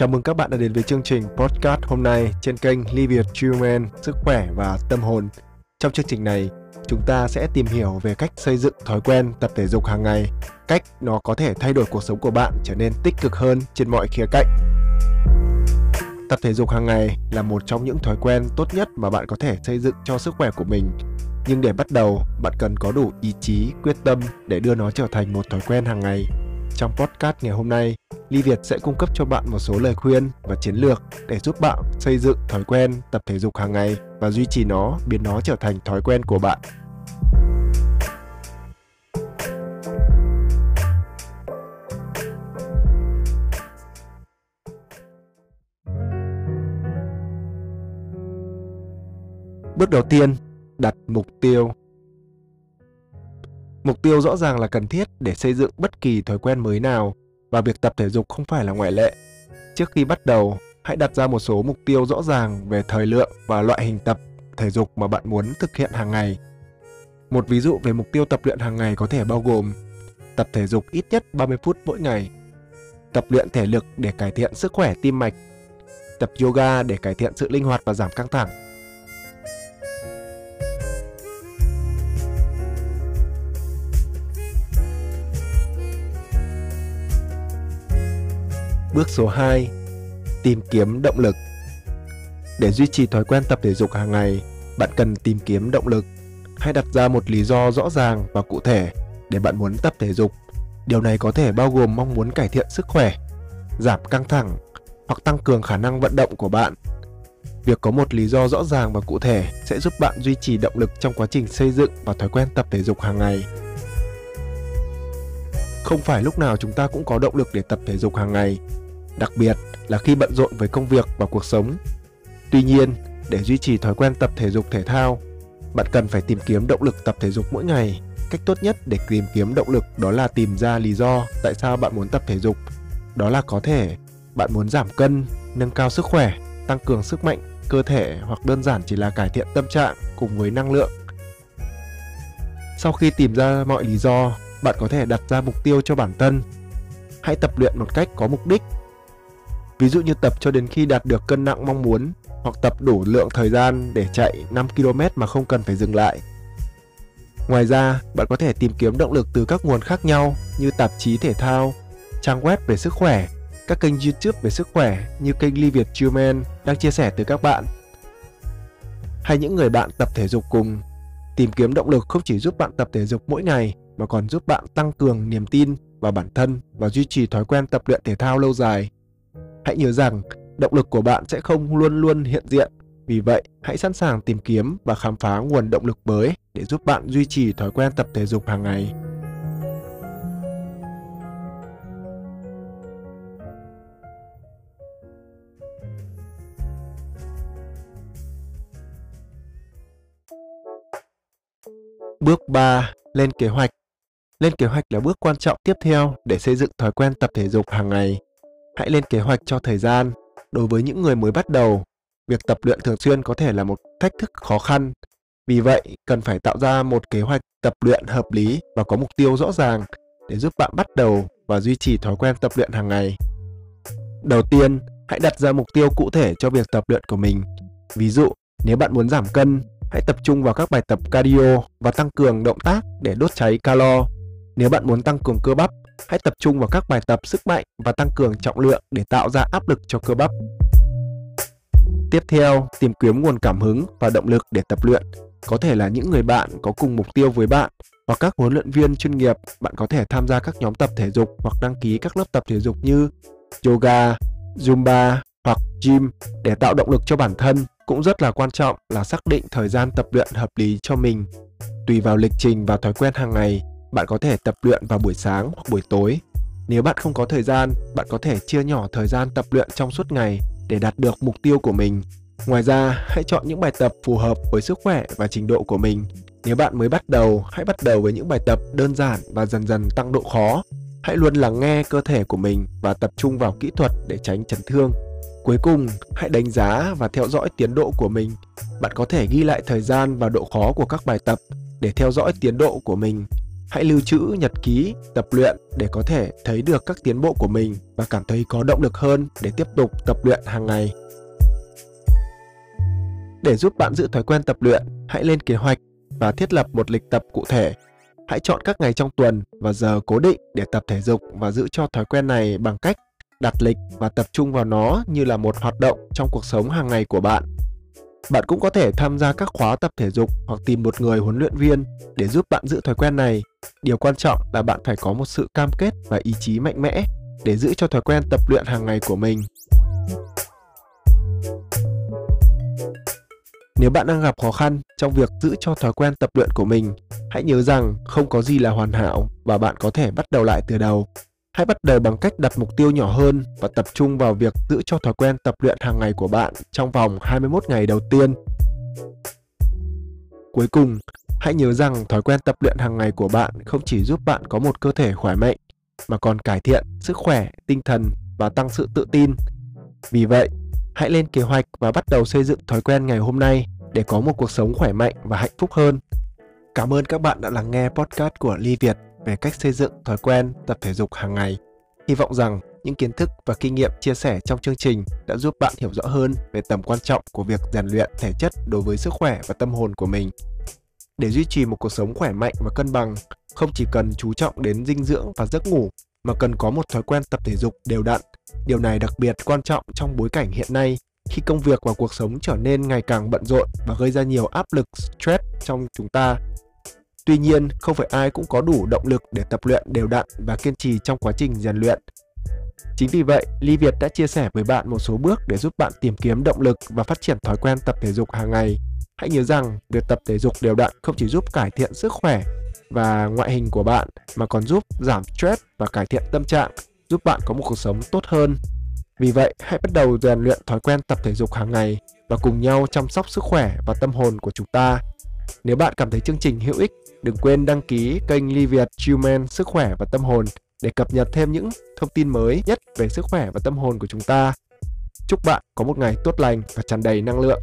Chào mừng các bạn đã đến với chương trình podcast hôm nay trên kênh Live Your Human, Sức khỏe và tâm hồn. Trong chương trình này, chúng ta sẽ tìm hiểu về cách xây dựng thói quen tập thể dục hàng ngày, cách nó có thể thay đổi cuộc sống của bạn trở nên tích cực hơn trên mọi khía cạnh. Tập thể dục hàng ngày là một trong những thói quen tốt nhất mà bạn có thể xây dựng cho sức khỏe của mình. Nhưng để bắt đầu, bạn cần có đủ ý chí, quyết tâm để đưa nó trở thành một thói quen hàng ngày. Trong podcast ngày hôm nay, Ly Việt sẽ cung cấp cho bạn một số lời khuyên và chiến lược để giúp bạn xây dựng thói quen tập thể dục hàng ngày và duy trì nó, biến nó trở thành thói quen của bạn. Bước đầu tiên, đặt mục tiêu. Mục tiêu rõ ràng là cần thiết để xây dựng bất kỳ thói quen mới nào và việc tập thể dục không phải là ngoại lệ. Trước khi bắt đầu, hãy đặt ra một số mục tiêu rõ ràng về thời lượng và loại hình tập thể dục mà bạn muốn thực hiện hàng ngày. Một ví dụ về mục tiêu tập luyện hàng ngày có thể bao gồm tập thể dục ít nhất 30 phút mỗi ngày, tập luyện thể lực để cải thiện sức khỏe tim mạch, tập yoga để cải thiện sự linh hoạt và giảm căng thẳng, Bước số 2. Tìm kiếm động lực. Để duy trì thói quen tập thể dục hàng ngày, bạn cần tìm kiếm động lực. Hãy đặt ra một lý do rõ ràng và cụ thể để bạn muốn tập thể dục. Điều này có thể bao gồm mong muốn cải thiện sức khỏe, giảm căng thẳng hoặc tăng cường khả năng vận động của bạn. Việc có một lý do rõ ràng và cụ thể sẽ giúp bạn duy trì động lực trong quá trình xây dựng và thói quen tập thể dục hàng ngày. Không phải lúc nào chúng ta cũng có động lực để tập thể dục hàng ngày, đặc biệt là khi bận rộn với công việc và cuộc sống. Tuy nhiên, để duy trì thói quen tập thể dục thể thao, bạn cần phải tìm kiếm động lực tập thể dục mỗi ngày. Cách tốt nhất để tìm kiếm động lực đó là tìm ra lý do tại sao bạn muốn tập thể dục. Đó là có thể bạn muốn giảm cân, nâng cao sức khỏe, tăng cường sức mạnh cơ thể hoặc đơn giản chỉ là cải thiện tâm trạng cùng với năng lượng. Sau khi tìm ra mọi lý do, bạn có thể đặt ra mục tiêu cho bản thân. Hãy tập luyện một cách có mục đích Ví dụ như tập cho đến khi đạt được cân nặng mong muốn hoặc tập đủ lượng thời gian để chạy 5 km mà không cần phải dừng lại. Ngoài ra, bạn có thể tìm kiếm động lực từ các nguồn khác nhau như tạp chí thể thao, trang web về sức khỏe, các kênh YouTube về sức khỏe như kênh ly Việt Human đang chia sẻ từ các bạn. Hay những người bạn tập thể dục cùng. Tìm kiếm động lực không chỉ giúp bạn tập thể dục mỗi ngày mà còn giúp bạn tăng cường niềm tin vào bản thân và duy trì thói quen tập luyện thể thao lâu dài. Hãy nhớ rằng, động lực của bạn sẽ không luôn luôn hiện diện. Vì vậy, hãy sẵn sàng tìm kiếm và khám phá nguồn động lực mới để giúp bạn duy trì thói quen tập thể dục hàng ngày. Bước 3. Lên kế hoạch lên kế hoạch là bước quan trọng tiếp theo để xây dựng thói quen tập thể dục hàng ngày hãy lên kế hoạch cho thời gian. Đối với những người mới bắt đầu, việc tập luyện thường xuyên có thể là một thách thức khó khăn. Vì vậy, cần phải tạo ra một kế hoạch tập luyện hợp lý và có mục tiêu rõ ràng để giúp bạn bắt đầu và duy trì thói quen tập luyện hàng ngày. Đầu tiên, hãy đặt ra mục tiêu cụ thể cho việc tập luyện của mình. Ví dụ, nếu bạn muốn giảm cân, hãy tập trung vào các bài tập cardio và tăng cường động tác để đốt cháy calo. Nếu bạn muốn tăng cường cơ bắp, hãy tập trung vào các bài tập sức mạnh và tăng cường trọng lượng để tạo ra áp lực cho cơ bắp. Tiếp theo, tìm kiếm nguồn cảm hứng và động lực để tập luyện. Có thể là những người bạn có cùng mục tiêu với bạn hoặc các huấn luyện viên chuyên nghiệp, bạn có thể tham gia các nhóm tập thể dục hoặc đăng ký các lớp tập thể dục như yoga, zumba hoặc gym để tạo động lực cho bản thân. Cũng rất là quan trọng là xác định thời gian tập luyện hợp lý cho mình. Tùy vào lịch trình và thói quen hàng ngày, bạn có thể tập luyện vào buổi sáng hoặc buổi tối. Nếu bạn không có thời gian, bạn có thể chia nhỏ thời gian tập luyện trong suốt ngày để đạt được mục tiêu của mình. Ngoài ra, hãy chọn những bài tập phù hợp với sức khỏe và trình độ của mình. Nếu bạn mới bắt đầu, hãy bắt đầu với những bài tập đơn giản và dần dần tăng độ khó. Hãy luôn lắng nghe cơ thể của mình và tập trung vào kỹ thuật để tránh chấn thương. Cuối cùng, hãy đánh giá và theo dõi tiến độ của mình. Bạn có thể ghi lại thời gian và độ khó của các bài tập để theo dõi tiến độ của mình Hãy lưu trữ nhật ký, tập luyện để có thể thấy được các tiến bộ của mình và cảm thấy có động lực hơn để tiếp tục tập luyện hàng ngày. Để giúp bạn giữ thói quen tập luyện, hãy lên kế hoạch và thiết lập một lịch tập cụ thể. Hãy chọn các ngày trong tuần và giờ cố định để tập thể dục và giữ cho thói quen này bằng cách đặt lịch và tập trung vào nó như là một hoạt động trong cuộc sống hàng ngày của bạn. Bạn cũng có thể tham gia các khóa tập thể dục hoặc tìm một người huấn luyện viên để giúp bạn giữ thói quen này. Điều quan trọng là bạn phải có một sự cam kết và ý chí mạnh mẽ để giữ cho thói quen tập luyện hàng ngày của mình. Nếu bạn đang gặp khó khăn trong việc giữ cho thói quen tập luyện của mình, hãy nhớ rằng không có gì là hoàn hảo và bạn có thể bắt đầu lại từ đầu. Hãy bắt đầu bằng cách đặt mục tiêu nhỏ hơn và tập trung vào việc giữ cho thói quen tập luyện hàng ngày của bạn trong vòng 21 ngày đầu tiên. Cuối cùng, hãy nhớ rằng thói quen tập luyện hàng ngày của bạn không chỉ giúp bạn có một cơ thể khỏe mạnh mà còn cải thiện sức khỏe, tinh thần và tăng sự tự tin. Vì vậy, hãy lên kế hoạch và bắt đầu xây dựng thói quen ngày hôm nay để có một cuộc sống khỏe mạnh và hạnh phúc hơn. Cảm ơn các bạn đã lắng nghe podcast của Ly Việt về cách xây dựng thói quen tập thể dục hàng ngày. Hy vọng rằng những kiến thức và kinh nghiệm chia sẻ trong chương trình đã giúp bạn hiểu rõ hơn về tầm quan trọng của việc rèn luyện thể chất đối với sức khỏe và tâm hồn của mình. Để duy trì một cuộc sống khỏe mạnh và cân bằng, không chỉ cần chú trọng đến dinh dưỡng và giấc ngủ mà cần có một thói quen tập thể dục đều đặn. Điều này đặc biệt quan trọng trong bối cảnh hiện nay khi công việc và cuộc sống trở nên ngày càng bận rộn và gây ra nhiều áp lực stress trong chúng ta Tuy nhiên, không phải ai cũng có đủ động lực để tập luyện đều đặn và kiên trì trong quá trình rèn luyện. Chính vì vậy, Ly Việt đã chia sẻ với bạn một số bước để giúp bạn tìm kiếm động lực và phát triển thói quen tập thể dục hàng ngày. Hãy nhớ rằng, việc tập thể dục đều đặn không chỉ giúp cải thiện sức khỏe và ngoại hình của bạn mà còn giúp giảm stress và cải thiện tâm trạng, giúp bạn có một cuộc sống tốt hơn. Vì vậy, hãy bắt đầu rèn luyện thói quen tập thể dục hàng ngày và cùng nhau chăm sóc sức khỏe và tâm hồn của chúng ta. Nếu bạn cảm thấy chương trình hữu ích, đừng quên đăng ký kênh Ly Việt Human Sức khỏe và tâm hồn để cập nhật thêm những thông tin mới nhất về sức khỏe và tâm hồn của chúng ta. Chúc bạn có một ngày tốt lành và tràn đầy năng lượng.